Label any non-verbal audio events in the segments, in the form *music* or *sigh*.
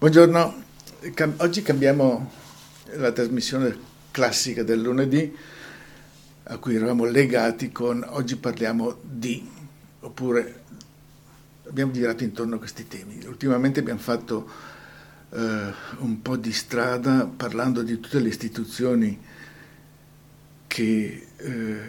Buongiorno, oggi cambiamo la trasmissione classica del lunedì a cui eravamo legati con oggi parliamo di, oppure abbiamo girato intorno a questi temi. Ultimamente abbiamo fatto eh, un po' di strada parlando di tutte le istituzioni che eh,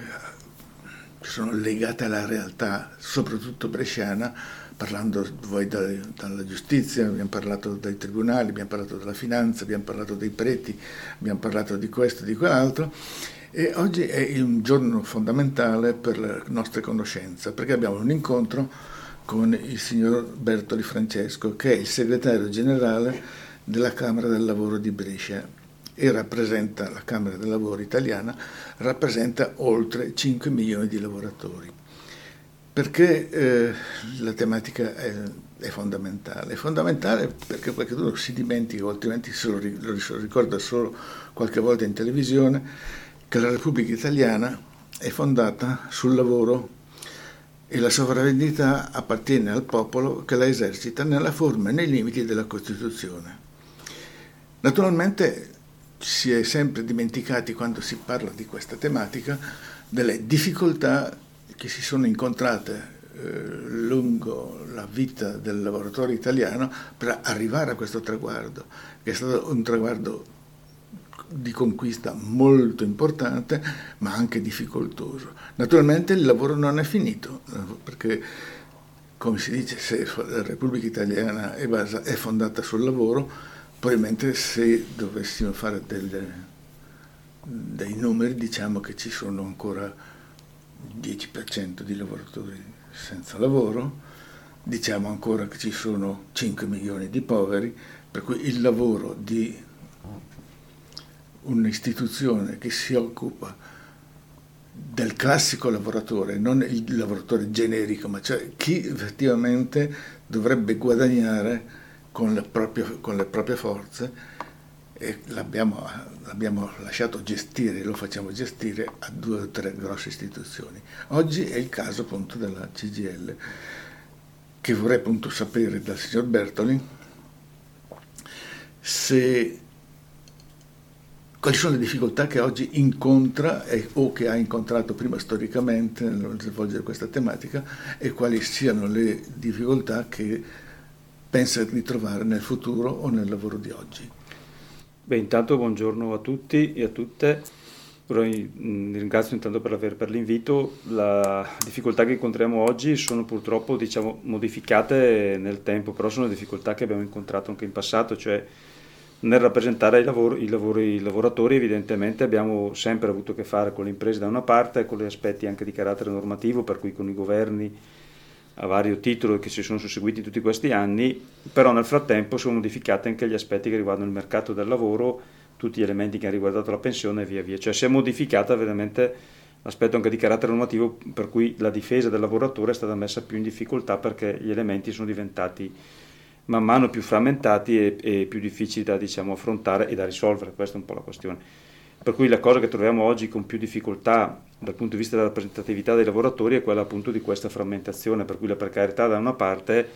sono legate alla realtà, soprattutto bresciana, parlando voi dalla giustizia, abbiamo parlato dai tribunali, abbiamo parlato della finanza, abbiamo parlato dei preti, abbiamo parlato di questo e di quell'altro. E oggi è un giorno fondamentale per la nostra conoscenza, perché abbiamo un incontro con il signor Bertoli Francesco, che è il segretario generale della Camera del Lavoro di Brescia e rappresenta, la Camera del Lavoro italiana, rappresenta oltre 5 milioni di lavoratori. Perché eh, la tematica è, è, fondamentale? È fondamentale perché qualcuno si dimentica, o altrimenti se lo, lo ricorda solo qualche volta in televisione, che la Repubblica Italiana è fondata sul lavoro e la sovranità appartiene al popolo che la esercita nella forma e nei limiti della Costituzione. Naturalmente si è sempre dimenticati quando si parla di questa tematica delle difficoltà che si sono incontrate eh, lungo la vita del lavoratore italiano per arrivare a questo traguardo, che è stato un traguardo di conquista molto importante, ma anche difficoltoso. Naturalmente il lavoro non è finito, perché come si dice, se la Repubblica Italiana è, basa, è fondata sul lavoro, probabilmente se dovessimo fare delle, dei numeri diciamo che ci sono ancora 10% di lavoratori senza lavoro, diciamo ancora che ci sono 5 milioni di poveri, per cui il lavoro di un'istituzione che si occupa del classico lavoratore, non il lavoratore generico, ma cioè chi effettivamente dovrebbe guadagnare con le proprie, con le proprie forze, e l'abbiamo, l'abbiamo lasciato gestire, lo facciamo gestire a due o tre grosse istituzioni. Oggi è il caso appunto della CGL, che vorrei appunto sapere dal signor Bertoli se quali sono le difficoltà che oggi incontra e, o che ha incontrato prima storicamente nel svolgere questa tematica e quali siano le difficoltà che pensa di trovare nel futuro o nel lavoro di oggi. Beh, intanto buongiorno a tutti e a tutte. Mm, ringrazio intanto per, aver, per l'invito. Le difficoltà che incontriamo oggi sono purtroppo diciamo, modificate nel tempo, però sono difficoltà che abbiamo incontrato anche in passato, cioè nel rappresentare i, lavori, i, lavori, i lavoratori evidentemente abbiamo sempre avuto a che fare con le imprese da una parte, con gli aspetti anche di carattere normativo, per cui con i governi a vario titolo che si sono susseguiti tutti questi anni, però nel frattempo sono modificati anche gli aspetti che riguardano il mercato del lavoro, tutti gli elementi che hanno riguardato la pensione e via via. Cioè si è modificata veramente l'aspetto anche di carattere normativo per cui la difesa del lavoratore è stata messa più in difficoltà perché gli elementi sono diventati man mano più frammentati e, e più difficili da diciamo, affrontare e da risolvere, questa è un po' la questione. Per cui la cosa che troviamo oggi con più difficoltà dal punto di vista della rappresentatività dei lavoratori è quella appunto di questa frammentazione, per cui la precarietà da una parte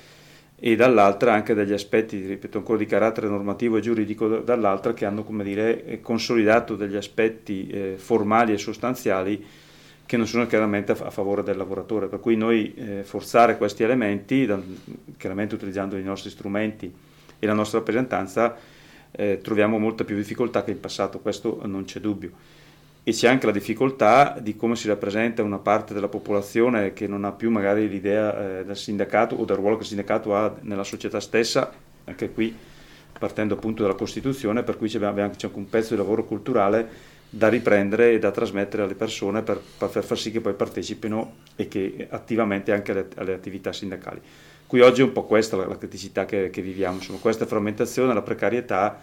e dall'altra anche degli aspetti, ripeto ancora, di carattere normativo e giuridico dall'altra che hanno, come dire, eh, consolidato degli aspetti eh, formali e sostanziali che non sono chiaramente a, favore del lavoratore. Per cui noi eh, forzare questi elementi, da, chiaramente utilizzando i nostri strumenti e la nostra rappresentanza, eh, troviamo molta più difficoltà che in passato, questo non c'è dubbio. E c'è anche la difficoltà di come si rappresenta una parte della popolazione che non ha più magari l'idea eh, del sindacato o del ruolo che il sindacato ha nella società stessa, anche qui partendo appunto dalla Costituzione, per cui c'è anche un pezzo di lavoro culturale da riprendere e da trasmettere alle persone per, per far sì che poi partecipino e che attivamente anche alle, alle attività sindacali. Qui oggi è un po' questa la, la criticità che, che viviamo, insomma, questa frammentazione, la precarietà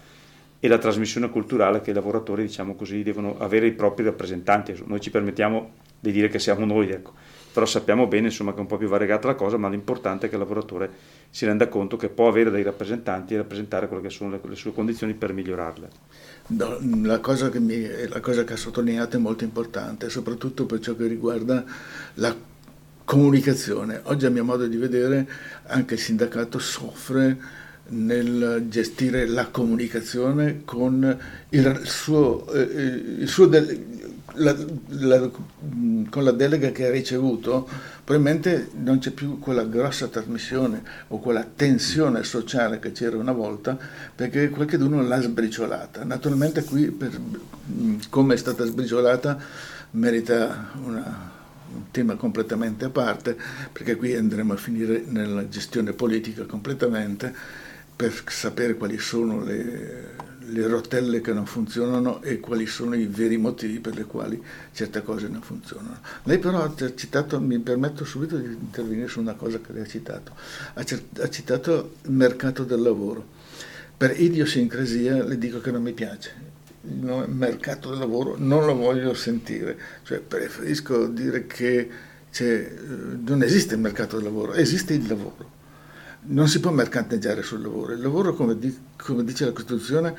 e la trasmissione culturale che i lavoratori, diciamo così, devono avere i propri rappresentanti. Noi ci permettiamo di dire che siamo noi, ecco. però sappiamo bene insomma, che è un po' più variegata la cosa, ma l'importante è che il lavoratore si renda conto che può avere dei rappresentanti e rappresentare quelle che sono le, le sue condizioni per migliorarle. La, cosa mi, la cosa che ha sottolineato è molto importante, soprattutto per ciò che riguarda la comunicazione. Oggi a mio modo di vedere anche il sindacato soffre nel gestire la comunicazione con il suo, eh, il suo de- la, la, con la delega che ha ricevuto, probabilmente non c'è più quella grossa trasmissione o quella tensione sociale che c'era una volta, perché qualcuno l'ha sbriciolata. Naturalmente qui, per, come è stata sbriciolata, merita una, un tema completamente a parte, perché qui andremo a finire nella gestione politica completamente per sapere quali sono le, le rotelle che non funzionano e quali sono i veri motivi per i quali certe cose non funzionano. Lei però ha citato, mi permetto subito di intervenire su una cosa che lei ha citato, ha, ha citato il mercato del lavoro. Per idiosincrasia le dico che non mi piace, il mercato del lavoro non lo voglio sentire, cioè preferisco dire che eh, non esiste il mercato del lavoro, esiste il lavoro non si può mercanteggiare sul lavoro. Il lavoro, come, di, come dice la Costituzione,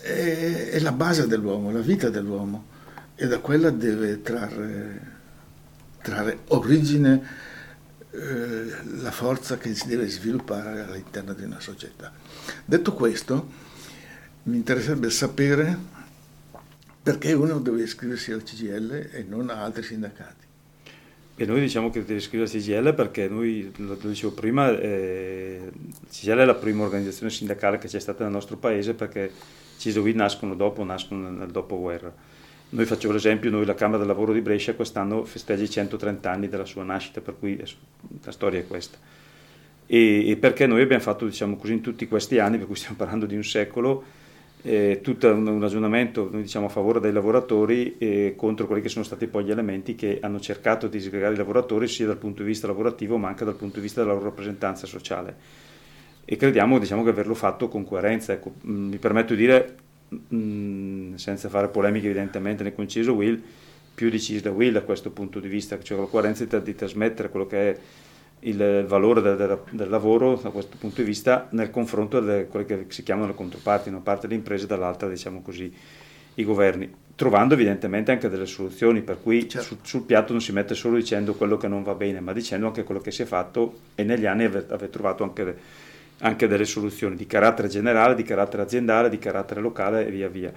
è, è, la base dell'uomo, la vita dell'uomo e da quella deve trarre, trarre origine eh, la forza che si deve sviluppare all'interno di una società. Detto questo, mi interesserebbe sapere perché uno deve iscriversi al CGL e non a altri sindacati. E noi diciamo che deve iscriversi al CGL perché noi, lo dicevo prima, eh, il CGL è la prima organizzazione sindacale che c'è stata nel nostro paese perché CISOI nascono dopo, nascono nel dopoguerra. Noi facciamo l'esempio, noi la Camera del Lavoro di Brescia quest'anno festeggia i 130 anni della sua nascita, per cui la storia è questa. E, e perché noi abbiamo fatto, diciamo così, in tutti questi anni, per cui stiamo parlando di un secolo, eh, tutto un, un, ragionamento noi diciamo, a favore dei lavoratori e contro quelli che sono stati poi gli elementi che hanno cercato di disgregare i lavoratori sia dal punto di vista lavorativo ma anche dal punto di vista della loro rappresentanza sociale e crediamo diciamo, che averlo fatto con coerenza. Ecco, mm, mi permetto di dire, mh, mm, senza fare polemiche evidentemente nel conciso Will, più deciso da Will a questo punto di vista, cioè la coerenza di trasmettere quello che è il valore del, del, del, lavoro da questo punto di vista nel confronto di quelle che si chiamano le controparti, una parte le imprese dall'altra diciamo così i governi, trovando evidentemente anche delle soluzioni per cui certo. sul, sul, piatto non si mette solo dicendo quello che non va bene, ma dicendo anche quello che si è fatto e negli anni aver, trovato anche, anche delle soluzioni di carattere generale, di carattere aziendale, di carattere locale e via via.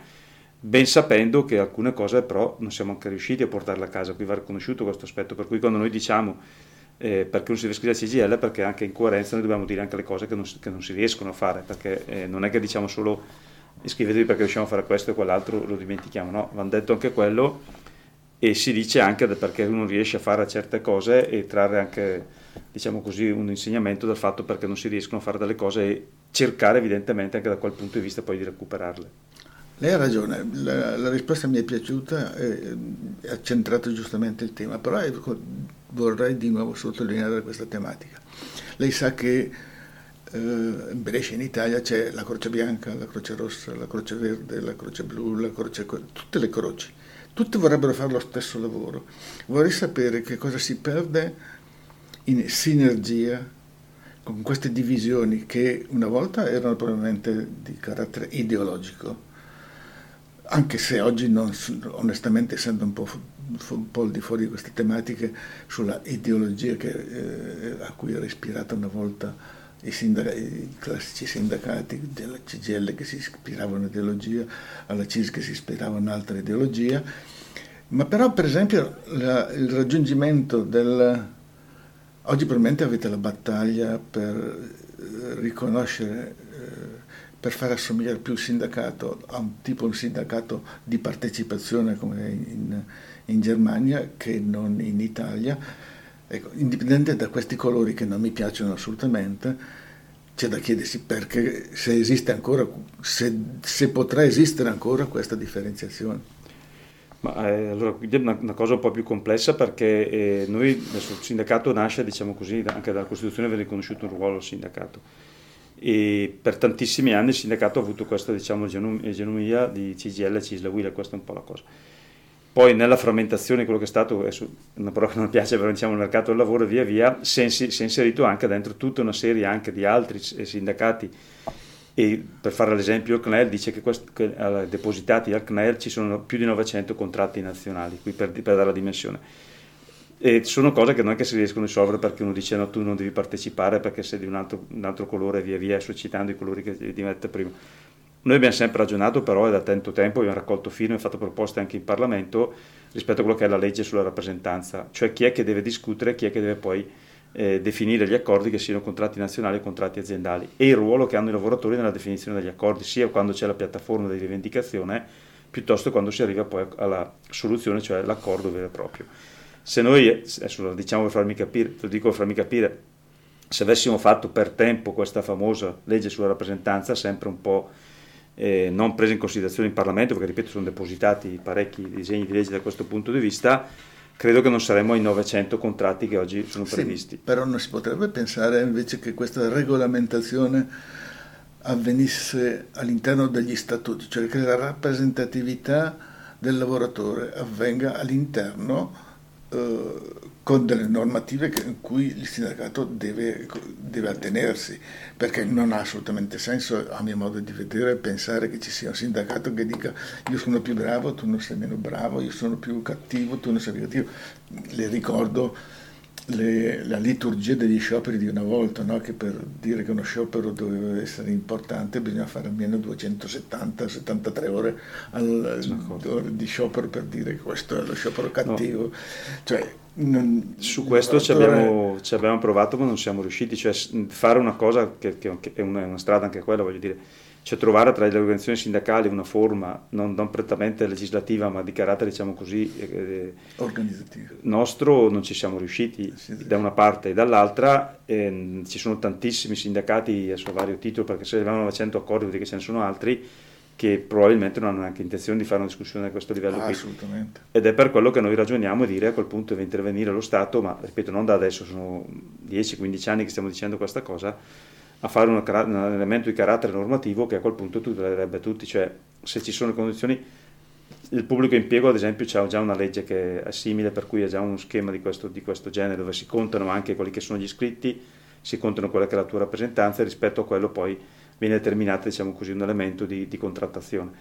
Ben sapendo che alcune cose però non siamo anche riusciti a portarle a casa, qui va riconosciuto questo aspetto, per cui quando noi diciamo eh, perché non si deve scrivere CGL, perché anche in coerenza noi dobbiamo dire anche le cose che non, che non si riescono a fare, perché eh, non è che diciamo solo iscrivetevi perché riusciamo a fare questo e quell'altro, lo dimentichiamo, no, vanno detto anche quello e si dice anche perché uno riesce a fare certe cose e trarre anche, diciamo così, un insegnamento dal fatto perché non si riescono a fare delle cose e cercare evidentemente anche da quel punto di vista poi di recuperarle. Lei ha ragione, la, la risposta mi è piaciuta, ha centrato giustamente il tema, però ecco, vorrei di nuovo sottolineare questa tematica. Lei sa che eh, in Brescia in Italia c'è la croce bianca, la croce rossa, la croce verde, la croce blu, la croce, tutte le croci. Tutte vorrebbero fare lo stesso lavoro. Vorrei sapere che cosa si perde in sinergia con queste divisioni che una volta erano probabilmente di carattere ideologico anche se oggi non, onestamente essendo un po', un po' al di fuori di queste tematiche sulla ideologia che, eh, a cui era ispirata una volta i, sindac- i, classici sindacati della CGL che si ispiravano a un'ideologia, alla CIS che si ispiravano a un'altra ideologia, ma però per esempio la, il raggiungimento del... Oggi probabilmente avete la battaglia per eh, riconoscere eh, per far assomigliare più il sindacato a un tipo un sindacato di partecipazione come in, in Germania che non in Italia. Ecco, indipendente da questi colori che non mi piacciono assolutamente, c'è da chiedersi perché, se esiste ancora, se, se potrà esistere ancora questa differenziazione. Ma, eh, allora, quindi è una, una, cosa un po' più complessa perché eh, noi, adesso il sindacato nasce, diciamo così, anche dalla Costituzione viene riconosciuto un ruolo al sindacato e per tantissimi anni il sindacato ha avuto questa diciamo, egemonia di CGL, CISLA, WILA, questa è un po' la cosa. Poi nella frammentazione, quello che è stato, è una parola che non piace, però diciamo il mercato del lavoro via via, si è inserito anche dentro tutta una serie anche di altri sindacati e per fare l'esempio il CNEL dice che, quest, che depositati al CNEL ci sono più di 900 contratti nazionali, qui per, per dare la dimensione E sono cose che non è che si riescono a risolvere perché uno dice no, tu non devi partecipare perché sei di un altro, un altro colore via via, suscitando i colori che devi mettere prima. Noi abbiamo sempre ragionato però da tanto tempo abbiamo raccolto fino e fatto proposte anche in Parlamento rispetto a quello che è la legge sulla rappresentanza, cioè chi è che deve discutere, chi è che deve poi eh, definire gli accordi che siano contratti nazionali o contratti aziendali e il ruolo che hanno i lavoratori nella definizione degli accordi, sia quando c'è la piattaforma di rivendicazione, piuttosto quando si arriva poi alla soluzione, cioè l'accordo vero e proprio. Se noi, adesso diciamo per farmi capire, lo dico per farmi capire, se avessimo fatto per tempo questa famosa legge sulla rappresentanza, sempre un po' eh, non presa in considerazione in Parlamento, perché ripeto sono depositati parecchi disegni di legge da questo punto di vista, credo che non saremmo ai 900 contratti che oggi sono previsti. Sì, però non si potrebbe pensare invece che questa regolamentazione avvenisse all'interno degli statuti, cioè che la rappresentatività del lavoratore avvenga all'interno eh, con delle normative in cui il sindacato deve, deve, attenersi, perché non ha assolutamente senso, a mio modo di vedere, pensare che ci sia un sindacato che dica io sono più bravo, tu non sei meno bravo, io sono più cattivo, tu non sei più cattivo. Le ricordo le, la liturgia degli scioperi di una volta, no? che per dire che uno sciopero doveva essere importante bisogna fare almeno 270-73 ore al, di sciopero per dire che questo è lo sciopero cattivo. No. Cioè, non, Su questo ci abbiamo, ci abbiamo, provato ma non siamo riusciti, cioè fare una cosa che, che è, una, è una strada anche quella, voglio dire cioè trovare tra le organizzazioni sindacali una forma non, non prettamente legislativa ma di carattere diciamo così eh, nostro non ci siamo riusciti sì, da una parte e dall'altra. Eh, ci sono tantissimi sindacati a suo vario titolo perché se avevano 900 accordi vuol dire che ce ne sono altri che probabilmente non hanno neanche intenzione di fare una discussione a questo livello ah, Assolutamente. Ed è per quello che noi ragioniamo e dire a quel punto deve intervenire lo Stato, ma ripeto, non da adesso, sono 10-15 anni che stiamo dicendo questa cosa, a fare un, un, elemento di carattere normativo che a quel punto tutelerebbe tutti, cioè se ci sono condizioni, il pubblico impiego ad esempio ha già una legge che è simile, per cui ha già uno schema di questo, di questo genere dove si contano anche quelli che sono gli iscritti, si contano quella che è la tua rappresentanza e rispetto a quello poi viene determinato diciamo così, un elemento di, di contrattazione.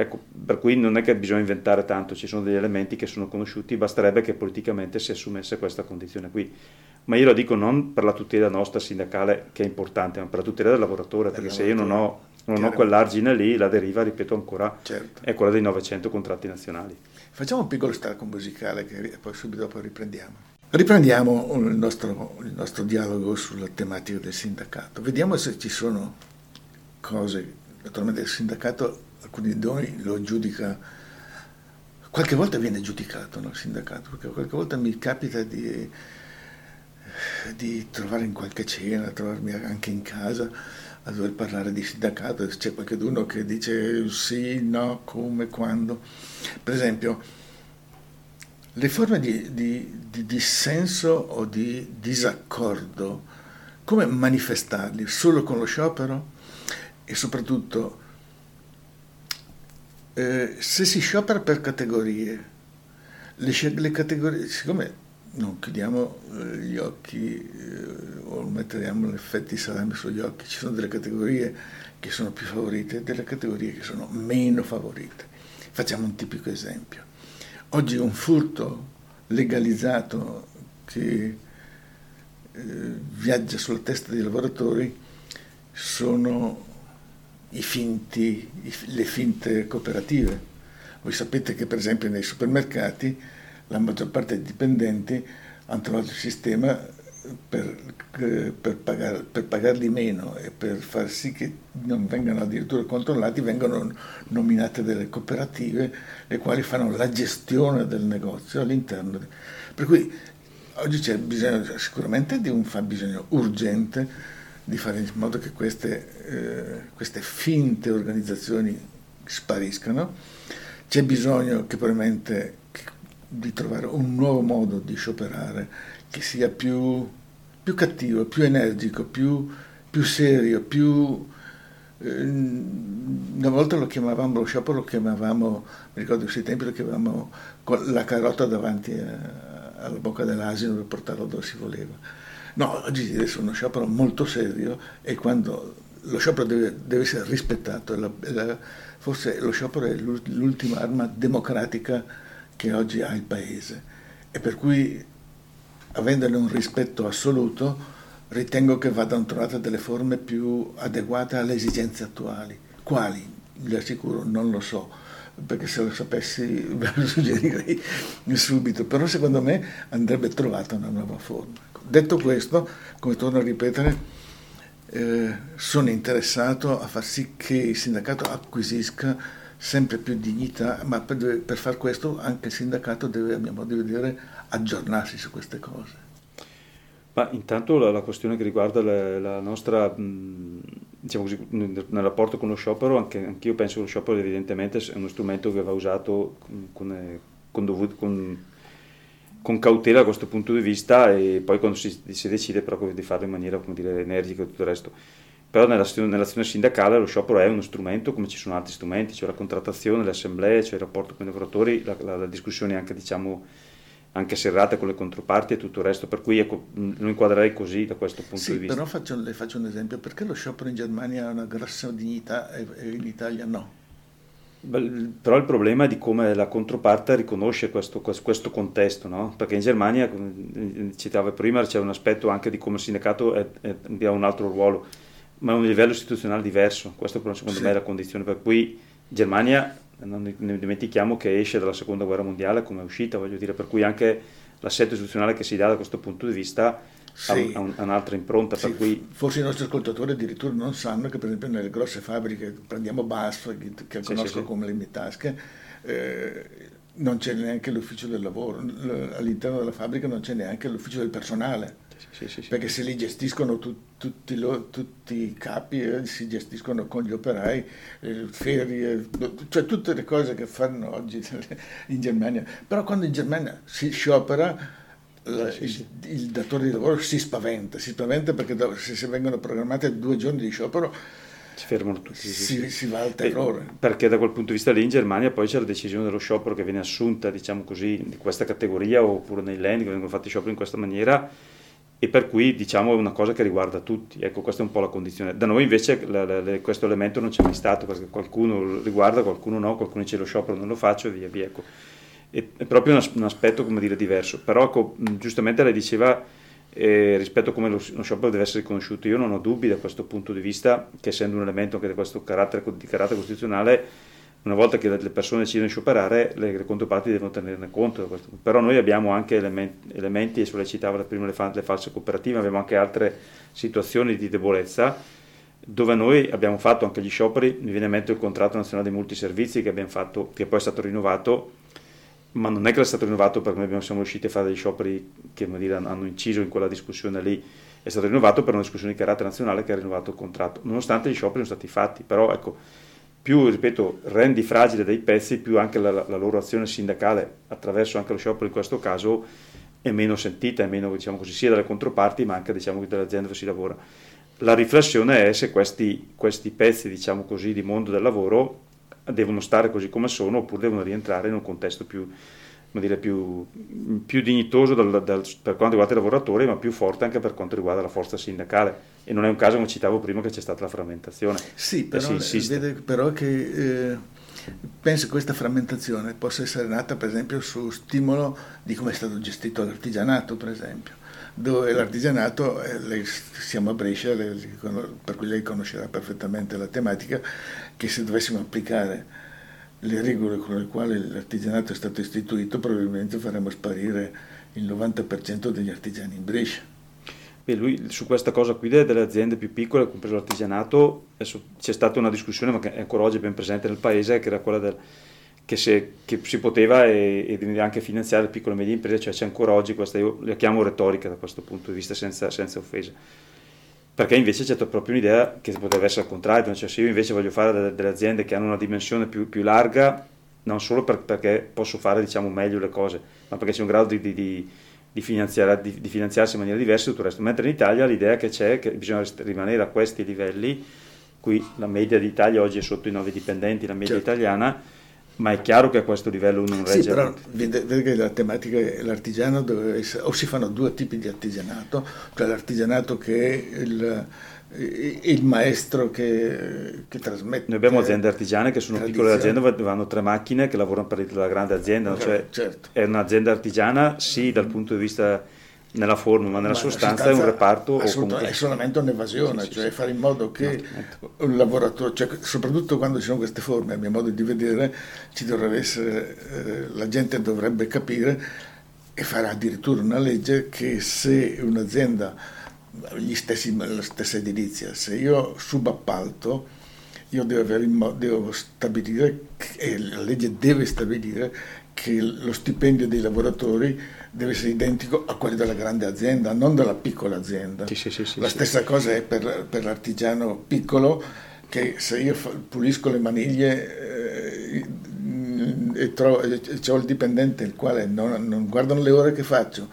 Ecco, per cui non è che bisogna inventare tanto, ci sono degli elementi che sono conosciuti, basterebbe che politicamente si assumesse questa condizione qui ma io lo dico non per la tutela nostra sindacale che è importante, ma per la tutela del lavoratore, perché se io non ho, non ho quell'argine lì, la deriva, ripeto ancora, certo. è quella dei 900 contratti nazionali. Facciamo un piccolo stacco musicale che poi subito dopo riprendiamo. Riprendiamo il nostro, il nostro dialogo sulla tematica del sindacato. Vediamo se ci sono cose, naturalmente il sindacato, alcuni di noi lo giudica, qualche volta viene giudicato no, il sindacato, perché qualche volta mi capita di di trovare in qualche cena, trovarmi anche in casa a dover parlare di sindacato, c'è qualcuno che dice sì, no, come, quando. Per esempio, le forme di, di, di dissenso o di disaccordo, come manifestarli? Solo con lo sciopero? E soprattutto, eh, se si sciopera per categorie, le, le categorie, siccome non chiudiamo eh, gli occhi eh, o mettiamo l'effetto di salame sugli occhi, ci sono delle categorie che sono più favorite e delle categorie che sono meno favorite. Facciamo un tipico esempio. Oggi un furto legalizzato che eh, viaggia sulla testa dei lavoratori sono i finti, i, le finte cooperative. Voi sapete che per esempio nei supermercati la maggior parte dei dipendenti hanno trovato il sistema per, per, pagar, per, pagarli meno e per far sì che non vengano addirittura controllati, vengono nominate delle cooperative le quali fanno la gestione del negozio all'interno. Per cui oggi c'è bisogno sicuramente di un fabbisogno urgente di fare in modo che queste, eh, queste finte organizzazioni spariscano, c'è bisogno che probabilmente di trovare un nuovo modo di scioperare che sia più, più cattivo, più energico, più, più serio, più... Eh, una volta lo chiamavamo, lo sciopero lo chiamavamo, mi ricordo questi tempi lo chiamavamo la carota davanti a, alla bocca dell'asino per portarlo dove si voleva. No, oggi essere uno sciopero molto serio e quando lo sciopero deve, deve essere rispettato, la, la, forse lo sciopero è l'ultima arma democratica che oggi ha il Paese e per cui avendone un rispetto assoluto, ritengo che vadano trovate delle forme più adeguate alle esigenze attuali. Quali? Vi assicuro, non lo so, perché se lo sapessi *laughs* ve lo suggerirei subito, però secondo me andrebbe trovata una nuova forma. Detto questo, come torno a ripetere, eh, sono interessato a far sì che il sindacato acquisisca sempre più dignità, ma per, per far questo anche il sindacato deve, a mio modo di vedere, aggiornarsi su queste cose. Ma intanto la, la questione che riguarda la, la nostra, diciamo così, nel, rapporto con lo sciopero, anche, anch'io penso che lo sciopero evidentemente è uno strumento che va usato con, con, dovut, con, con, cautela da questo punto di vista e poi quando si, si decide proprio di farlo in maniera dire, energica e tutto il resto. Però nell'azione, nell'azione, sindacale lo sciopero è uno strumento come ci sono altri strumenti, c'è la contrattazione, le assemblee, c'è il rapporto con i lavoratori, la, la, la discussione anche diciamo anche serrate con le controparti e tutto il resto, per cui ecco, lo inquadrerei così da questo punto sì, di vista. Però faccio, le faccio un esempio, perché lo sciopero in Germania ha una grossa dignità e in Italia no? Però il problema è di come la controparte riconosce questo, questo contesto, no? perché in Germania, come citava prima, c'è un aspetto anche di come il sindacato è, è, ha un altro ruolo, ma a un livello istituzionale diverso, questo secondo sì. me è la condizione per cui Germania non ne dimentichiamo che esce dalla seconda guerra mondiale come è uscita, voglio dire, per cui anche l'assetto istituzionale che si dà da questo punto di vista sì. ha, un, ha, un'altra impronta. Sì. Cui... Forse i nostri ascoltatori addirittura non sanno che per esempio nelle grosse fabbriche, prendiamo BASF, che sì, conosco come le mie tasche, eh, non c'è neanche l'ufficio del lavoro, all'interno della fabbrica non c'è neanche l'ufficio del personale sì, sì, perché se li gestiscono tu, tutti, lo, tutti, i capi, eh, si gestiscono con gli operai, eh, ferie, cioè tutte le cose che fanno oggi *laughs* in Germania. Però quando in Germania si sciopera, la, il, il, datore di lavoro si spaventa, si spaventa perché se, se vengono programmate due giorni di sciopero si fermano tutti. Si, sì, si va al terrore. Perché da quel punto di vista lì in Germania poi c'è la decisione dello sciopero che viene assunta, diciamo così, di questa categoria oppure nei land che vengono fatti scioperi in questa maniera e per cui diciamo è una cosa che riguarda tutti, ecco questa è un po' la condizione. Da noi invece la, la, la, questo elemento non c'è mai stato perché qualcuno riguarda, qualcuno no, qualcuno dice lo sciopero non lo faccio e via via. Ecco. È, proprio un, un, aspetto dire diverso, però ecco, giustamente lei diceva eh, rispetto a come lo, lo, sciopero deve essere riconosciuto, io non ho dubbi da questo punto di vista che essendo un elemento anche di questo carattere, di carattere costituzionale una volta che le persone decidono di scioperare, le, le controparti devono tenerne conto. Però noi abbiamo anche elementi, elementi e sulle citava prima le, fa, le false cooperative, abbiamo anche altre situazioni di debolezza dove noi abbiamo fatto anche gli scioperi, mi viene in mente il contratto nazionale dei multiservizi che abbiamo fatto, che poi è stato rinnovato, ma non è che è stato rinnovato perché noi siamo riusciti a fare degli scioperi che dire, hanno inciso in quella discussione lì, è stato rinnovato per una discussione di carattere nazionale che ha rinnovato il contratto, nonostante gli scioperi sono stati fatti, però ecco, più, ripeto, rendi fragile dei pezzi, più anche la, la, loro azione sindacale, attraverso anche lo sciopero in questo caso, è meno sentita, è meno, diciamo così, sia dalle controparti, ma anche diciamo, dalle aziende dove si lavora. La riflessione è se questi, questi pezzi, diciamo così, di mondo del lavoro devono stare così come sono oppure devono rientrare in un contesto più, dire, più, più dignitoso dal, dal, per quanto riguarda i lavoratori, ma più forte anche per quanto riguarda la forza sindacale. E non è un caso, come citavo prima, che c'è stata la frammentazione. Sì, però, vede, però che eh, penso che questa frammentazione possa essere nata, per esempio, su stimolo di come è stato gestito l'artigianato, per esempio dove l'artigianato, eh, lei, siamo a Brescia, lei, per cui lei conoscerà perfettamente la tematica, che se dovessimo applicare le regole con le quali l'artigianato è stato istituito, probabilmente faremo sparire il 90% degli artigiani in Brescia. Beh, lui su questa cosa qui delle aziende più piccole, compreso l'artigianato, c'è stata una discussione, ma che è ancora oggi ben presente nel paese, che era quella del, che, se, che si poteva e, e, anche finanziare le piccole e medie imprese, cioè c'è ancora oggi questa, io la chiamo retorica da questo punto di vista, senza, senza offesa perché invece c'è proprio un'idea che potrebbe essere al contrario, cioè se io invece voglio fare delle, delle aziende che hanno una dimensione più, più larga, non solo per, perché posso fare diciamo, meglio le cose, ma perché sono in grado di, di, di, finanziare, di, di, finanziarsi in maniera diversa e tutto il resto. Mentre in Italia l'idea che c'è è che bisogna rimanere a questi livelli, qui la media d'Italia oggi è sotto i 9 dipendenti, la media certo. italiana, ma è chiaro che a questo livello non regge. Sì, però vede, vede che la tematica è l'artigiano dove o si fanno due tipi di artigianato, cioè l'artigianato che è il, il maestro che, che, trasmette. Noi abbiamo aziende artigiane che sono piccole aziende dove hanno tre macchine che lavorano per la grande azienda, cioè certo. è un'azienda artigiana sì dal punto di vista nella forma, ma nella ma sostanza, sostanza, è un reparto. Comunque... È solamente un'evasione, sì, cioè sì, fare in modo che un lavoratore, cioè, soprattutto quando ci sono queste forme, a mio modo di vedere, ci dovrebbe essere, eh, la gente dovrebbe capire e fare addirittura una legge che se un'azienda, gli stessi, la stessa edilizia, se io subappalto, io devo, devo stabilire, e la legge deve stabilire che lo stipendio dei lavoratori deve essere identico a quello della grande azienda, non della piccola azienda. Sì, sì, sì, la stessa cosa è per, per, l'artigiano piccolo, che se io pulisco le maniglie eh, e, trovo, e ho il dipendente il quale non, non guardano le ore che faccio,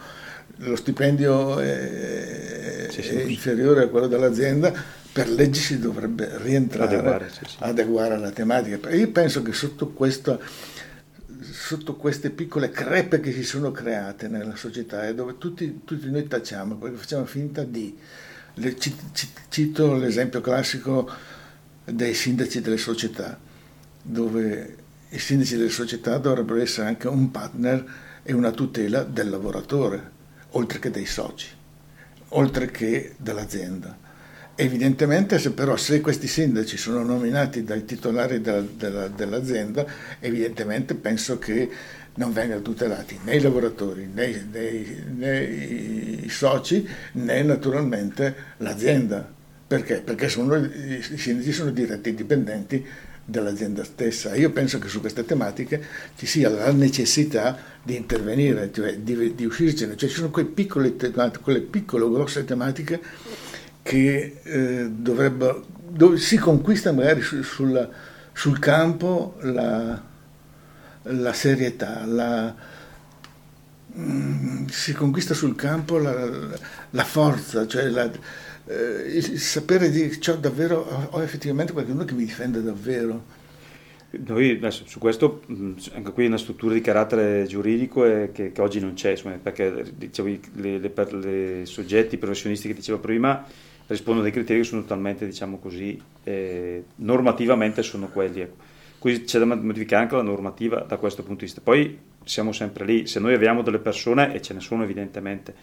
lo stipendio è, è inferiore a quello dell'azienda, per legge si dovrebbe rientrare, adeguare, adeguare alla tematica. Io penso che sotto questo sotto queste piccole crepe che si sono create nella società e dove tutti, tutti noi tacciamo perché facciamo finta di. Le, cito l'esempio classico dei sindaci delle società, dove i sindaci delle società dovrebbero essere anche un partner e una tutela del lavoratore, oltre che dei soci, oltre che dell'azienda. Evidentemente, se però se questi sindaci sono nominati dai titolari della, della, dell'azienda, evidentemente penso che non vengano tutelati né i lavoratori, né, né, né i soci, né naturalmente l'azienda. Perché? Perché sono, i sindaci sono diretti dipendenti dell'azienda stessa. Io penso che su queste tematiche ci sia la necessità di intervenire, cioè di, di uscircene. Cioè ci sono quelle piccole, quelle piccole grosse tematiche che eh, dovrebbe, dove si conquista magari su, sulla, sul campo la, la serietà, la, mm, si conquista sul campo la, la forza, cioè eh, il sapere di ciò davvero, ho effettivamente qualcuno che mi difende davvero. Noi su questo, mm, anche qui una struttura di carattere giuridico che, che, oggi non c'è, perché dicevo, le, le, i soggetti professionisti che dicevo prima rispondono a dei criteri che sono totalmente, diciamo così, eh, normativamente sono quelli. Ecco. Quindi c'è da modificare anche la normativa da questo punto di vista. Poi siamo sempre lì, se noi abbiamo delle persone, e ce ne sono evidentemente,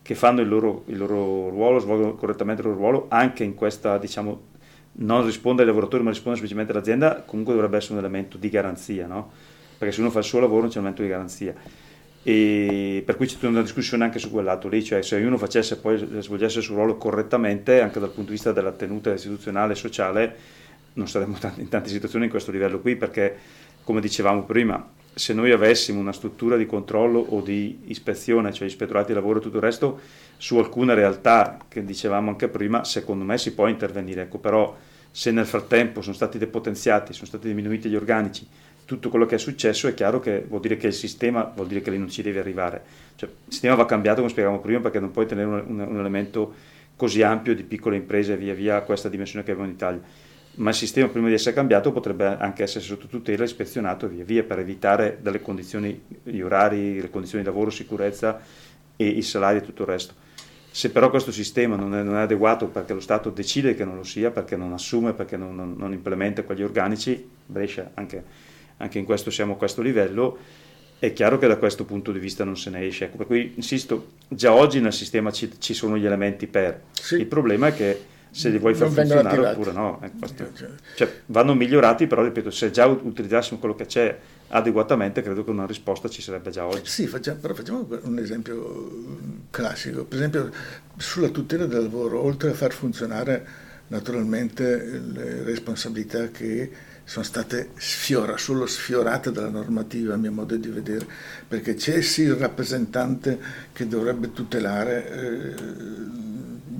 che fanno il loro, il loro ruolo, svolgono correttamente il loro ruolo, anche in questa, diciamo, non risponde ai lavoratori ma risponde semplicemente all'azienda, comunque dovrebbe essere un elemento di garanzia, no? Perché se uno fa il suo lavoro non c'è un elemento di garanzia e per cui c'è tutta una discussione anche su quel lato lì, cioè se ognuno facesse poi svolgesse il suo ruolo correttamente anche dal punto di vista della tenuta istituzionale e sociale non saremmo in tante situazioni in questo livello qui perché come dicevamo prima se noi avessimo una struttura di controllo o di ispezione, cioè ispettorati di lavoro e tutto il resto, su alcune realtà che dicevamo anche prima, secondo me si può intervenire, ecco, però se nel frattempo sono stati depotenziati, sono stati diminuiti gli organici, tutto quello che è successo è chiaro che vuol dire che il sistema vuol dire che lì non ci deve arrivare. Cioè, il sistema va cambiato, come spiegavamo prima, perché non puoi tenere un, un, un elemento così ampio di piccole imprese via via a questa dimensione che abbiamo in Italia. Ma il sistema prima di essere cambiato potrebbe anche essere sotto tutela ispezionato via via per evitare dalle condizioni, gli orari, le condizioni di lavoro, sicurezza e i salari e tutto il resto. Se però questo sistema non è, non è, adeguato perché lo Stato decide che non lo sia, perché non assume, perché non, non, non implementa quegli organici, Brescia anche anche in questo siamo a questo livello, è chiaro che da questo punto di vista non se ne esce. Ecco, per cui insisto, già oggi nel sistema ci, ci sono gli elementi per. Sì. Il problema è che se li vuoi far funzionare oppure no. Ecco, cioè, vanno migliorati, però ripeto, se già utilizzassimo quello che c'è adeguatamente, credo che una risposta ci sarebbe già oggi. Sì, facciamo, però facciamo un esempio classico. Per esempio, sulla tutela del lavoro, oltre a far funzionare naturalmente le responsabilità che sono state sfiora, solo sfiorate dalla normativa a mio modo di vedere, perché c'è sì il rappresentante che dovrebbe tutelare eh,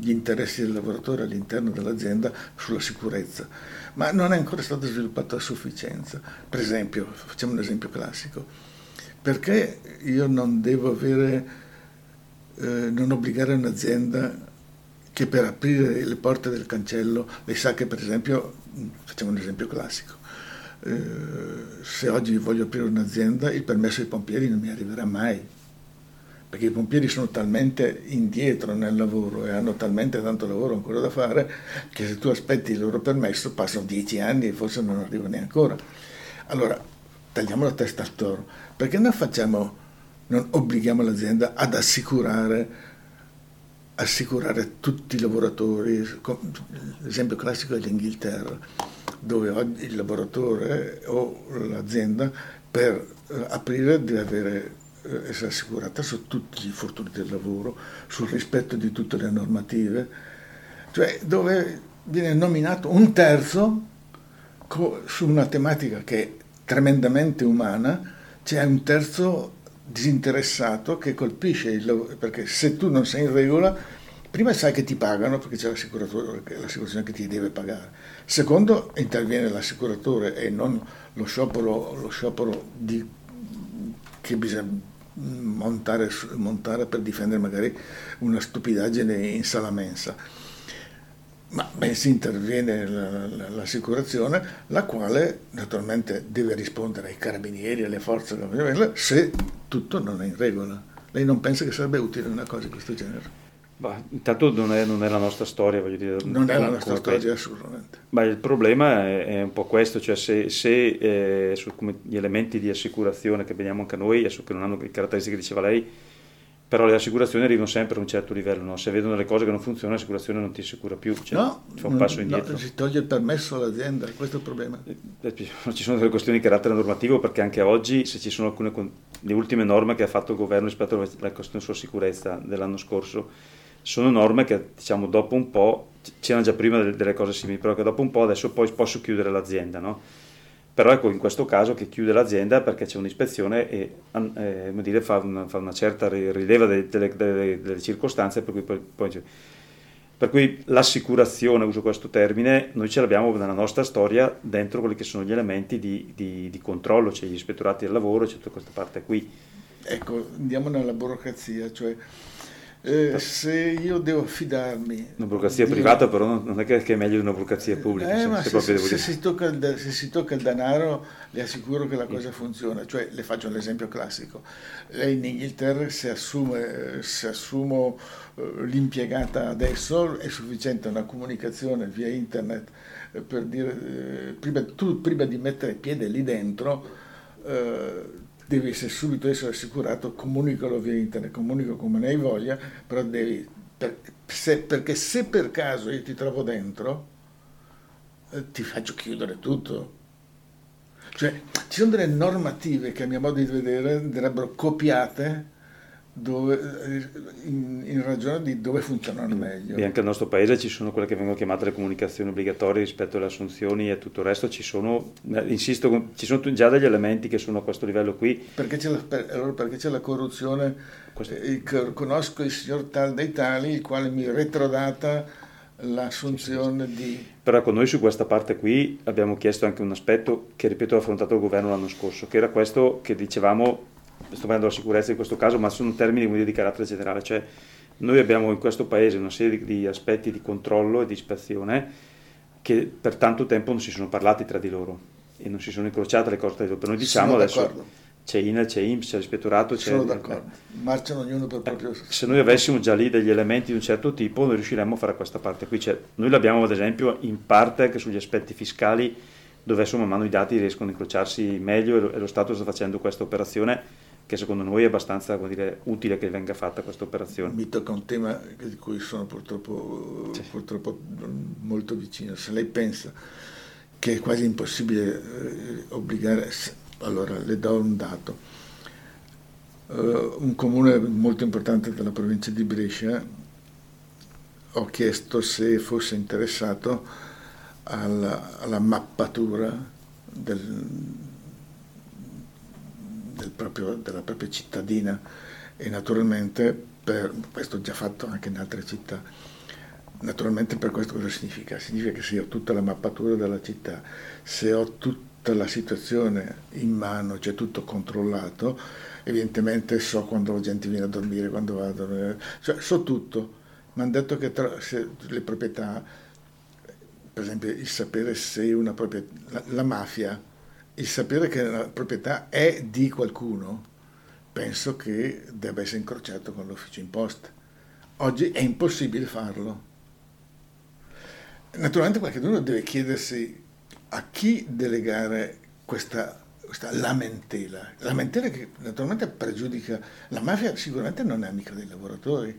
gli interessi del lavoratore all'interno dell'azienda sulla sicurezza, ma non è ancora stato sviluppato a sufficienza. Per esempio, facciamo un esempio classico, perché io non devo avere, eh, non obbligare un'azienda che per aprire le porte del cancello, lei sa che per esempio, facciamo un esempio classico, eh, se oggi voglio aprire un'azienda il permesso ai pompieri non mi arriverà mai, perché i pompieri sono talmente indietro nel lavoro e hanno talmente tanto lavoro ancora da fare che se tu aspetti il loro permesso passano dieci anni e forse non arrivano neanche ancora. Allora, tagliamo la testa al toro, perché non facciamo, non obblighiamo l'azienda ad assicurare assicurare tutti i lavoratori, l'esempio classico è l'Inghilterra, dove oggi il lavoratore o l'azienda per eh, aprire deve avere, eh, essere assicurata su tutti i fortuni del lavoro, sul rispetto di tutte le normative, cioè dove viene nominato un terzo su una tematica che è tremendamente umana, c'è un terzo disinteressato che colpisce il lavoro, perché se tu non sei in regola, prima sai che ti pagano perché c'è l'assicurazione che ti deve pagare, secondo interviene l'assicuratore e non lo sciopero, lo sciopero di, che bisogna montare, montare per difendere magari una stupidaggine in sala mensa ma bensì interviene l'assicurazione, la quale naturalmente deve rispondere ai carabinieri, alle forze se tutto non è in regola. Lei non pensa che sarebbe utile una cosa di questo genere? Bah, intanto non è, non è, la nostra storia, voglio dire. Non è la nostra storia, penso. assolutamente. Ma il problema è, è, un po' questo, cioè se, se eh, su, gli elementi di assicurazione che vediamo anche noi, adesso che non hanno le caratteristiche che diceva lei, però le assicurazioni arrivano sempre a un certo livello, no? se vedono le cose che non funzionano l'assicurazione non ti assicura più, cioè, no, fa un passo indietro. No, si toglie il permesso all'azienda, questo è il problema. Eh, eh, *laughs* ci sono delle questioni di carattere normativo perché anche oggi se ci sono alcune, le ultime norme che ha fatto il governo rispetto alla questione sulla sicurezza dell'anno scorso, sono norme che diciamo dopo un po', c'erano già prima delle, delle cose simili, però che dopo un po' adesso poi posso chiudere l'azienda, no? Però ecco in questo caso che chiude l'azienda perché c'è un'ispezione e eh, dire, fa, una, fa, una, certa rileva delle, delle, delle, delle circostanze per cui, poi, poi, per cui, l'assicurazione, uso questo termine, noi ce l'abbiamo nella nostra storia dentro quelli che sono gli elementi di, di, di controllo, cioè gli ispettorati del lavoro, c'è tutta questa parte qui. Ecco, andiamo nella burocrazia, cioè eh, se io devo fidarmi... Una burocrazia di... privata però non è che è meglio di una burocrazia pubblica. Eh, se, se, se, se, si tocca il, se si tocca il denaro le assicuro che la cosa funziona. Cioè, le faccio l'esempio classico. Lei in Inghilterra se, assume, se assumo uh, l'impiegata adesso è sufficiente una comunicazione via internet eh, per dire, eh, prima, tu prima di mettere piede lì dentro... Uh, devi essere subito essere assicurato, comunicalo via internet, comunico come ne hai voglia, però devi, per, se, perché se per caso io ti trovo dentro, eh, ti faccio chiudere tutto. Cioè, ci sono delle normative che a mio modo di vedere andrebbero copiate dove, in, in, ragione di dove funzionano meglio. E anche nel nostro paese ci sono quelle che vengono chiamate le comunicazioni obbligatorie rispetto alle assunzioni e tutto il resto, ci sono, eh, insisto, ci sono già degli elementi che sono a questo livello qui. Perché c'è la, per, allora perché c'è la corruzione? Questo... Eh, conosco il signor tal dei tali, il quale mi retrodata l'assunzione di... Però ecco, noi su questa parte qui abbiamo chiesto anche un aspetto che, ripeto, ha affrontato il governo l'anno scorso, che era questo che dicevamo sto parlando della sicurezza in questo caso, ma sono termini dire, di carattere generale, cioè noi abbiamo in questo paese una serie di aspetti di controllo e di ispezione che per tanto tempo non si sono parlati tra di loro e non si sono incrociate le cose tra di loro. Per noi diciamo sono adesso d'accordo. c'è INEL, c'è IMSS, c'è l'ispettorato, c'è... Sono d'accordo, marciano ognuno per proprio... Eh, se noi avessimo già lì degli elementi di un certo tipo, noi riusciremmo a fare questa parte qui. Cioè, noi l'abbiamo ad esempio in parte anche sugli aspetti fiscali, dove adesso man mano i dati riescono a incrociarsi meglio e lo Stato sta facendo questa operazione che secondo noi è abbastanza dire, utile che venga fatta questa operazione. Mi tocca un tema di cui sono purtroppo, sì. purtroppo molto vicino. Se lei pensa che è quasi impossibile eh, obbligare, allora le do un dato. Uh, un comune molto importante della provincia di Brescia ho chiesto se fosse interessato alla, alla mappatura del, del proprio, della propria cittadina e naturalmente per questo già fatto anche in altre città. Naturalmente per questo cosa significa? Significa che se ho tutta la mappatura della città, se ho tutta la situazione in mano, c'è tutto controllato, evidentemente so quando la gente viene a dormire, quando va a dormire, cioè so tutto. Mi hanno detto che tra, le proprietà, per esempio il sapere se una proprietà, la, la mafia, il sapere che la proprietà è di qualcuno, penso che debba essere incrociato con l'ufficio imposta. Oggi è impossibile farlo. Naturalmente qualcuno deve chiedersi a chi delegare questa, questa lamentela. Lamentela che naturalmente pregiudica. La mafia sicuramente non è amica dei lavoratori.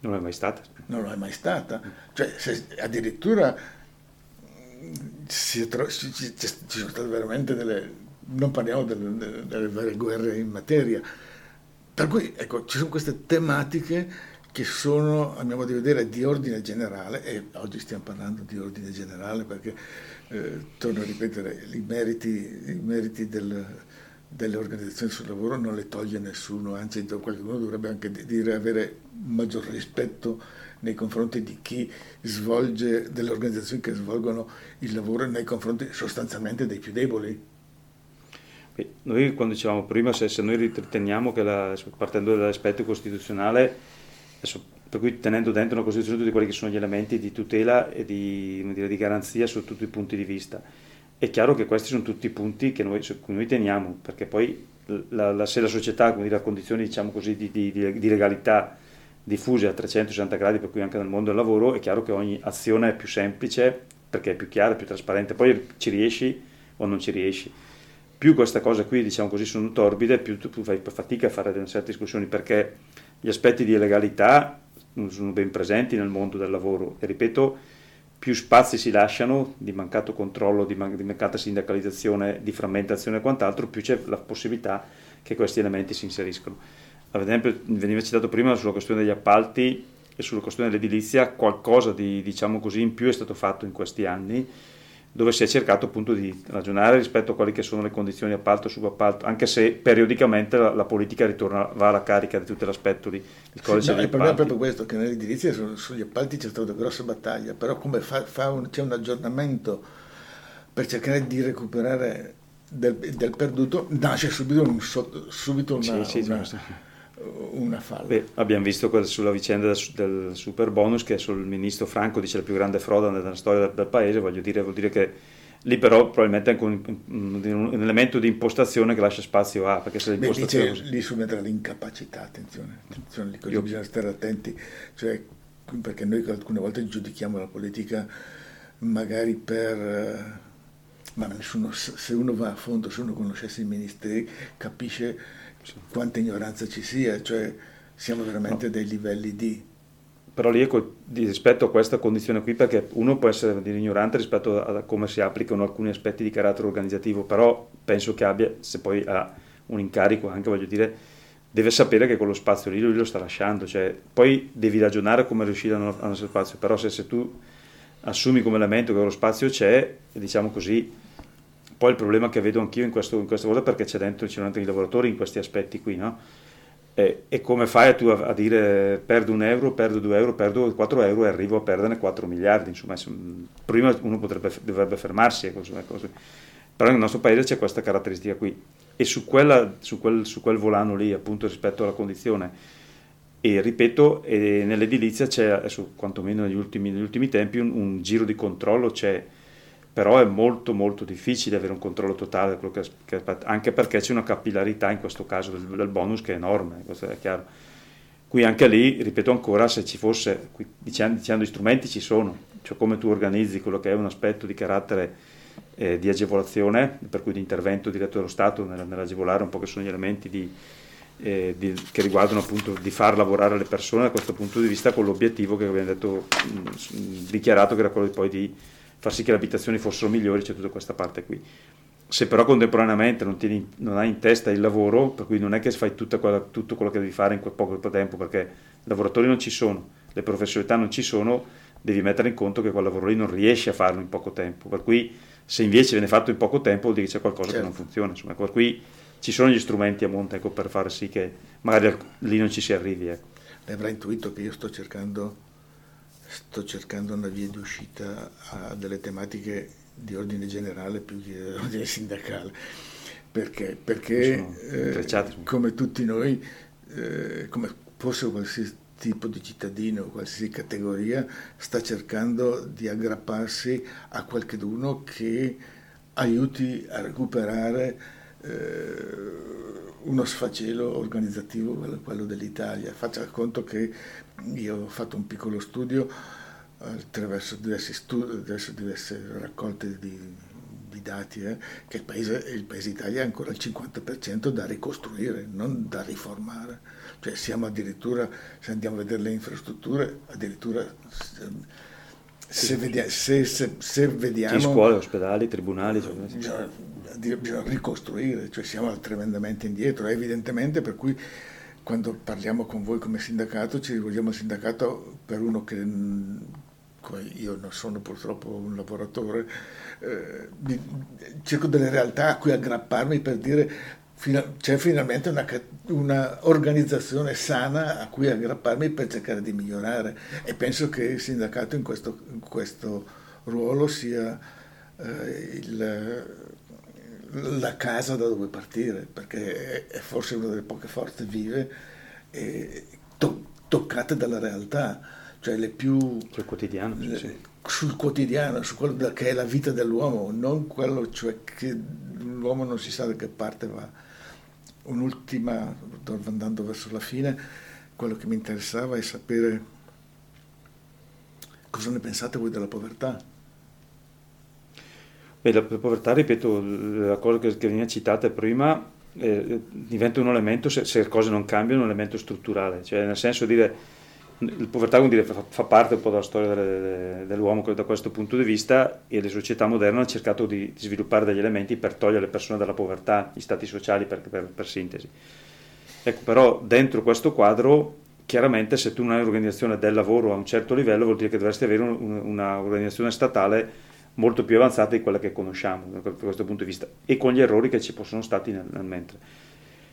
Non è mai stata. Non è mai stata. Cioè, se, addirittura ci sono state veramente delle... non parliamo delle, delle, delle vere guerre in materia. Per cui, ecco, ci sono queste tematiche che sono, a mio modo di vedere, di ordine generale, e oggi stiamo parlando di ordine generale perché, eh, torno a ripetere, i meriti, i meriti del, delle organizzazioni sul lavoro non le toglie nessuno, anzi qualcuno dovrebbe anche dire avere maggior rispetto nei confronti di chi svolge, delle organizzazioni che svolgono il lavoro nei confronti sostanzialmente dei più deboli. Noi quando dicevamo prima, se, se noi riteniamo che la, partendo dall'aspetto costituzionale, adesso, per cui tenendo dentro una Costituzione tutti quelli che sono gli elementi di tutela e di, dire, di garanzia su tutti i punti di vista, è chiaro che questi sono tutti i punti noi, su cui noi teniamo, perché poi la, la, se la società dire, ha condizioni diciamo così, di, di, di, legalità diffuse a 360 gradi, per cui anche nel mondo del lavoro, è chiaro che ogni azione è più semplice perché è più chiara, più trasparente, poi ci riesci o non ci riesci. Più queste cose qui, diciamo così, sono torbide, più tu fai fatica a fare certe discussioni perché gli aspetti di legalità sono ben presenti nel mondo del lavoro e ripeto, più spazi si lasciano di mancato controllo, di, man- di mancata sindacalizzazione, di frammentazione e quant'altro, più c'è la possibilità che questi elementi si inseriscono. Ad esempio, veniva citato prima sulla questione degli appalti e sulla questione dell'edilizia, qualcosa di diciamo così in più è stato fatto in questi anni dove si è cercato appunto di ragionare rispetto a quelle che sono le condizioni appalto e subappalto, anche se periodicamente la, la, politica ritorna, va alla carica di tutto l'aspetto del codice sì, no, Il problema è proprio questo, che nell'edilizia su, sugli appalti c'è stata una grossa battaglia, però come fa, fa un, c'è un aggiornamento per cercare di recuperare del, del perduto, nasce subito, un, subito una, sì, sì, una, una falla. Beh, abbiamo visto sulla vicenda del, del, super bonus che sul ministro Franco dice la più grande frode nella storia del, del paese, voglio dire, vuol dire che lì però probabilmente anche un, un, un, elemento di impostazione che lascia spazio a, perché se l'impostazione... Beh, lì, lì subentra l'incapacità, attenzione, attenzione lì Io... bisogna stare attenti, cioè, perché noi alcune volte giudichiamo la politica magari per... Ma nessuno, se uno va a fondo, se uno conoscesse i ministeri, capisce quanta ignoranza ci sia, cioè siamo veramente no. dei livelli di... Però lì ecco, rispetto a questa condizione qui, perché uno può essere ignorante rispetto a come si applicano alcuni aspetti di carattere organizzativo, però penso che abbia, se poi ha un incarico anche, voglio dire, deve sapere che quello spazio lì lui lo sta lasciando, cioè, poi devi ragionare come riuscire a non spazio, però se, se tu assumi come elemento che quello spazio c'è, diciamo così, poi il problema che vedo anch'io in, questo, in questa cosa perché c'è dentro, ci anche i lavoratori in questi aspetti qui, no? E, e, come fai tu a, a, dire perdo un euro, perdo due euro, perdo quattro euro e arrivo a perderne 4 miliardi? Insomma, prima uno potrebbe, dovrebbe fermarsi. Ecco, Però nel nostro paese c'è questa caratteristica qui. E su, quella, su, quel, su quel volano lì, appunto, rispetto alla condizione, e ripeto, e nell'edilizia c'è, adesso, quantomeno negli ultimi, negli ultimi tempi, un, un giro di controllo c'è però è molto molto difficile avere un controllo totale, che, che, anche perché c'è una capillarità in questo caso del, del, bonus che è enorme, questo è chiaro. Qui anche lì, ripeto ancora, se ci fosse, dicendo, dicendo gli strumenti ci sono, cioè come tu organizzi quello che è un aspetto di carattere eh, di agevolazione, per cui di intervento diretto dello Stato nell'agevolare un po' che sono gli elementi di, eh, di, che riguardano appunto di far lavorare le persone da questo punto di vista con l'obiettivo che abbiamo detto, mh, dichiarato che era quello poi di far sì che le abitazioni fossero migliori, c'è tutta questa parte qui. Se però contemporaneamente non, tieni, non hai in testa il lavoro, per cui non è che fai quella, tutto quello che devi fare in quel poco tempo, perché i lavoratori non ci sono, le professionalità non ci sono, devi mettere in conto che quel lavoro lì non riesci a farlo in poco tempo. Per cui se invece viene fatto in poco tempo vuol dire che c'è qualcosa certo. che non funziona. Insomma, per cui ci sono gli strumenti a monte ecco, per far sì che magari lì non ci si arrivi. Ecco. Avrai intuito che io sto cercando sto cercando una via di uscita a delle tematiche di ordine generale più che di *laughs* ordine sindacale. Perché? Perché eh, come tutti noi, eh, come fosse qualsiasi tipo di cittadino, qualsiasi categoria, sta cercando di aggrapparsi a qualcuno che aiuti a recuperare eh, uno sfacelo organizzativo, quello dell'Italia. Faccia conto che io ho fatto un piccolo studio attraverso diverse, studi, diverse, diverse raccolte di, di, dati, eh, che il paese, il paese Italia ha ancora il 50% da ricostruire, non da riformare. Cioè siamo addirittura, se andiamo a vedere le infrastrutture, addirittura se, vediamo, se, se, se vediamo... Scuole, ospedali, tribunali... Cioè... Bisogna, bisogna ricostruire, cioè siamo tremendamente indietro, evidentemente per cui quando parliamo con voi come sindacato ci rivolgiamo al sindacato per uno che io non sono purtroppo un lavoratore, eh, cerco delle realtà a cui aggrapparmi per dire c'è finalmente una, una, organizzazione sana a cui aggrapparmi per cercare di migliorare. E penso che il sindacato in questo, in questo ruolo sia eh, il, la casa da dove partire, perché è forse una delle poche forze vive e to- toccate dalla realtà, cioè le più... Sul quotidiano. Le, sì. Sul quotidiano, su quello che è la vita dell'uomo, non quello cioè che l'uomo non si sa da che parte va. Un'ultima, andando verso la fine, quello che mi interessava è sapere cosa ne pensate voi della povertà Beh, la povertà, ripeto, la cosa che, che veniva citata prima, eh, diventa un elemento, se, se, le cose non cambiano, un elemento strutturale, cioè nel senso di dire, la povertà vuol dire, fa, fa, parte un po' della storia delle, dell'uomo da questo punto di vista e le società moderne hanno cercato di, di, sviluppare degli elementi per togliere le persone dalla povertà, gli stati sociali per, per, per sintesi. Ecco, però dentro questo quadro chiaramente se tu non hai un'organizzazione del lavoro a un certo livello vuol dire che dovresti avere un, un'organizzazione statale molto più avanzata di quella che conosciamo da questo punto di vista e con gli errori che ci possono stati nel, nel mentre.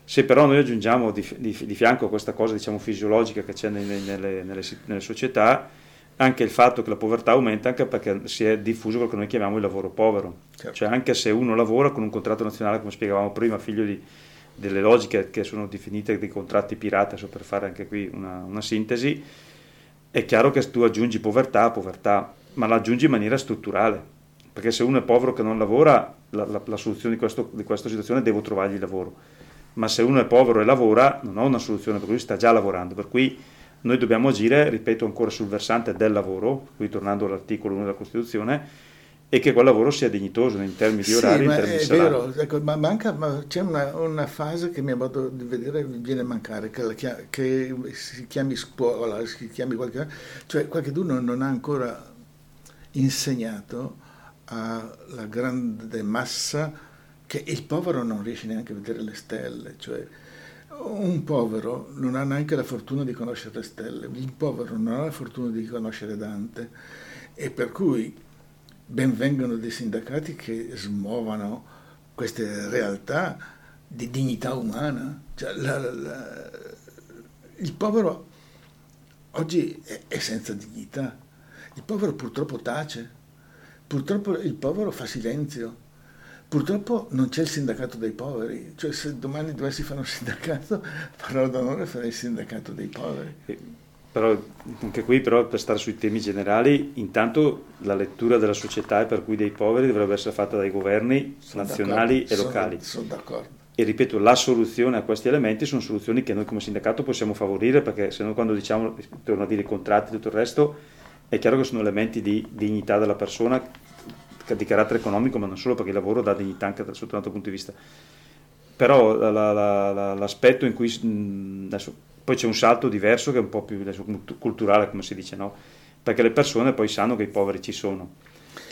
Se però noi aggiungiamo di, di, di, fianco a questa cosa diciamo, fisiologica che c'è nelle, nelle, nelle, nelle, società, anche il fatto che la povertà aumenta anche perché si è diffuso quello che noi chiamiamo il lavoro povero. Certo. Cioè anche se uno lavora con un contratto nazionale, come spiegavamo prima, figlio di, delle logiche che sono definite dei contratti pirata, so per fare anche qui una, una sintesi, è chiaro che tu aggiungi povertà a povertà, ma la aggiungi in maniera strutturale perché se uno è povero che non lavora, la, la, la soluzione di, questo, di, questa situazione è devo trovargli lavoro. Ma se uno è povero e lavora, non ho una soluzione perché lui sta già lavorando. Per cui noi dobbiamo agire, ripeto ancora, sul versante del lavoro, qui tornando all'articolo 1 della Costituzione, e che quel lavoro sia dignitoso in termini di orari, sì, di salario. Vero, ecco, ma, manca, ma c'è una, una, fase che mi ha modo di vedere viene a mancare, che, che, si chiami scuola, si chiami qualche... cioè qualcuno non ha ancora insegnato alla grande massa che il povero non riesce neanche a vedere le stelle, cioè un povero non ha neanche la fortuna di conoscere le stelle, il povero non ha la fortuna di conoscere Dante. E per cui benvengano dei sindacati che smuovano queste realtà di dignità umana. Cioè, la, la, il povero oggi è, è senza dignità, il povero purtroppo tace Purtroppo il povero fa silenzio. Purtroppo non c'è il sindacato dei poveri, cioè se domani dovessi fare un sindacato, *laughs* farò d'onore fare il sindacato dei poveri. Però anche qui, però, per stare sui temi generali, intanto la lettura della società e per cui dei poveri dovrebbe essere fatta dai governi sono nazionali e locali. Sono, sono d'accordo. E ripeto, la soluzione a questi elementi sono soluzioni che noi come sindacato possiamo favorire perché se noi quando diciamo, torno a dire i contratti e tutto il resto, è chiaro che sono elementi di dignità della persona di carattere economico, ma non solo perché il lavoro dà dignità anche sotto un altro punto di vista. Però la, la, la, l'aspetto in cui adesso, poi c'è un salto diverso che è un po' più adesso, culturale, come si dice, no? Perché le persone poi sanno che i poveri ci sono.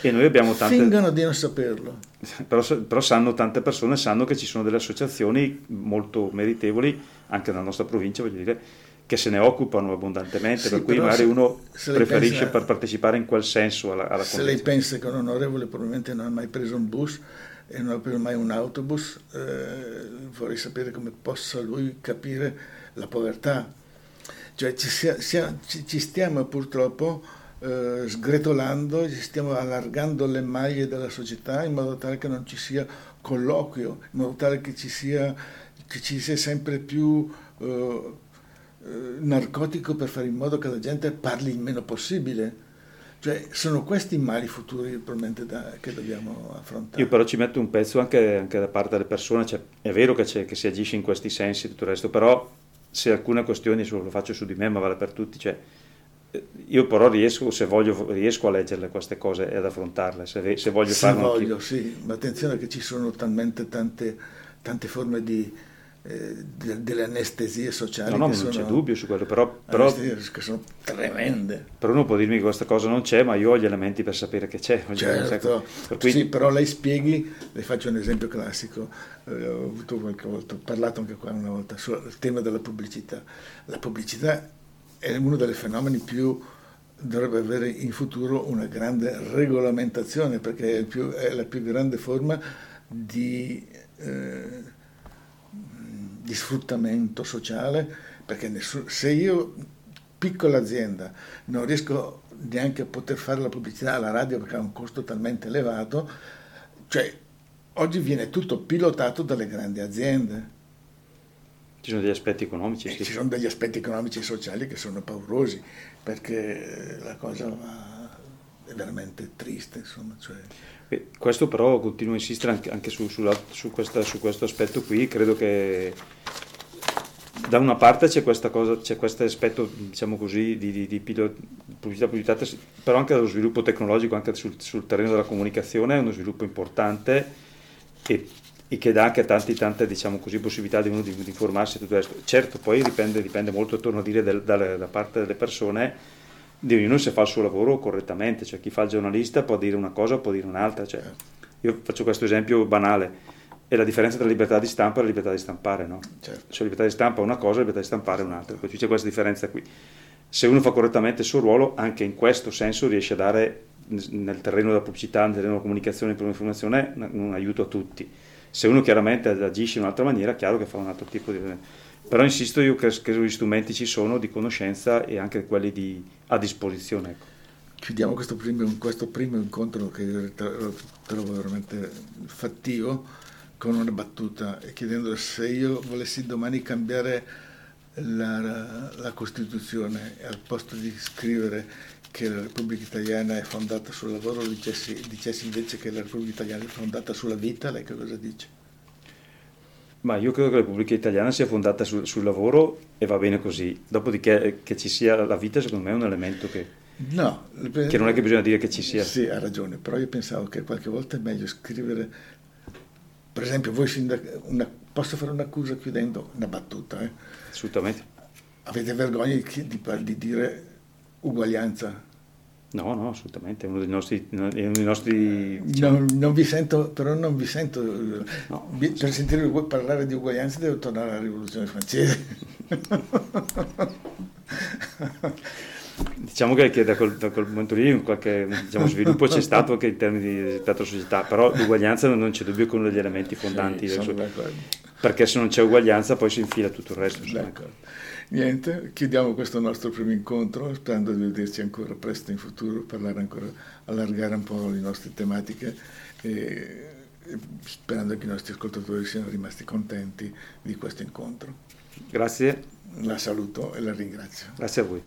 E noi abbiamo tante... Fingono di non saperlo. *laughs* Però, però sanno tante persone, sanno che ci sono delle associazioni molto meritevoli, anche nella nostra provincia, voglio dire, che se ne occupano abbondantemente, sì, per cui magari se, uno se preferisce pensa, per partecipare in quel senso alla, alla Se lei pensa che un onorevole probabilmente non ha mai preso un bus e non ha preso mai un autobus, eh, vorrei sapere come possa lui capire la povertà. Cioè ci, sia, sia, ci, ci stiamo purtroppo eh, sgretolando, ci stiamo allargando le maglie della società in modo tale che non ci sia colloquio, in modo tale che ci sia, che ci sia sempre più... Eh, eh, narcotico per fare in modo che la gente parli il meno possibile. Cioè, sono questi i mali futuri probabilmente da, che dobbiamo affrontare. Io però ci metto un pezzo anche, anche da parte delle persone, cioè, è vero che, che, si agisce in questi sensi e tutto il resto, però se alcune questioni, lo faccio su di me ma vale per tutti, cioè, io però riesco, se voglio, riesco a leggerle queste cose e ad affrontarle, se, se voglio se voglio, sì, ma attenzione che ci sono talmente tante, tante forme di, eh, delle anestesie sociali. No, no, non c'è dubbio su quello, però, però, che sono tremende. Però uno può dirmi che questa cosa non c'è, ma io ho gli elementi per sapere che c'è. Certo, per cui... sì, però lei spieghi, le faccio un esempio classico, eh, ho avuto qualche volta, ho parlato anche qua una volta sul tema della pubblicità. La pubblicità è uno dei fenomeni più dovrebbe avere in futuro una grande regolamentazione perché è, più, è la più grande forma di, eh, di sfruttamento sociale perché nessuno, se io piccola azienda non riesco neanche a poter fare la pubblicità alla radio perché ha un costo talmente elevato cioè oggi viene tutto pilotato dalle grandi aziende ci sono degli aspetti economici. Sì. Ci sono degli aspetti economici e sociali che sono paurosi, perché la cosa va, è veramente triste. Insomma, cioè... Questo però continuo a insistere anche, anche su, su, su, questa, su, questo aspetto qui, credo che da una parte c'è, cosa, c'è questo aspetto diciamo così, di, di, di pubblicità pubblicità, però anche dello sviluppo tecnologico, anche sul, sul terreno della comunicazione è uno sviluppo importante e e che dà anche tante, tante diciamo così, possibilità di uno di, di informarsi e tutto il resto. Certo, poi dipende, dipende molto, torno a dire, del, da, da parte delle persone, ognuno se fa il suo lavoro correttamente, cioè chi fa il giornalista può dire una cosa o può dire un'altra. Cioè, io faccio questo esempio banale, è la differenza tra libertà di stampa e la libertà di stampare, no? Certo. Cioè libertà di stampa è una cosa, libertà di stampare è un'altra, poi c'è questa differenza qui. Se uno fa correttamente il suo ruolo, anche in questo senso riesce a dare nel terreno della pubblicità, nel terreno della comunicazione e dell'informazione un aiuto a tutti se uno chiaramente agisce in un'altra maniera, è chiaro che fa un altro tipo di... Però insisto io che, che gli strumenti ci sono di conoscenza e anche quelli di, a disposizione. Ecco. Chiudiamo questo primo, questo primo incontro che trovo veramente fattivo con una battuta e chiedendo se io volessi domani cambiare la, la Costituzione al posto di scrivere che la Repubblica Italiana è fondata sul lavoro, dicessi, dicessi invece che la Repubblica Italiana è fondata sulla vita, lei che cosa dice? Ma io credo che la Repubblica Italiana sia fondata sul, sul lavoro e va bene così. Dopodiché che ci sia la vita, secondo me è un elemento che, no, che non è che bisogna dire che ci sia. Sì, ha ragione, però io pensavo che qualche volta è meglio scrivere, per esempio, voi sindac- una, posso fare un'accusa chiudendo una battuta? Eh? Assolutamente. Avete vergogna di, di, di dire uguaglianza. No, no, assolutamente, è uno dei nostri... Uno dei nostri diciamo... non, non, vi sento, però non vi sento... No, per sentire parlare di uguaglianza devo tornare alla rivoluzione francese. *laughs* diciamo che, da, quel, da, quel, momento lì qualche diciamo, sviluppo c'è stato anche in termini di teatro società, però l'uguaglianza non c'è dubbio che è uno degli elementi fondanti. Sì, perché se non c'è uguaglianza poi si infila tutto il resto. Niente, chiudiamo questo nostro primo incontro, sperando di vederci ancora presto in futuro, parlare ancora, allargare un po' le nostre tematiche e, sperando che i nostri ascoltatori siano rimasti contenti di questo incontro. Grazie. La saluto e la ringrazio. Grazie a voi.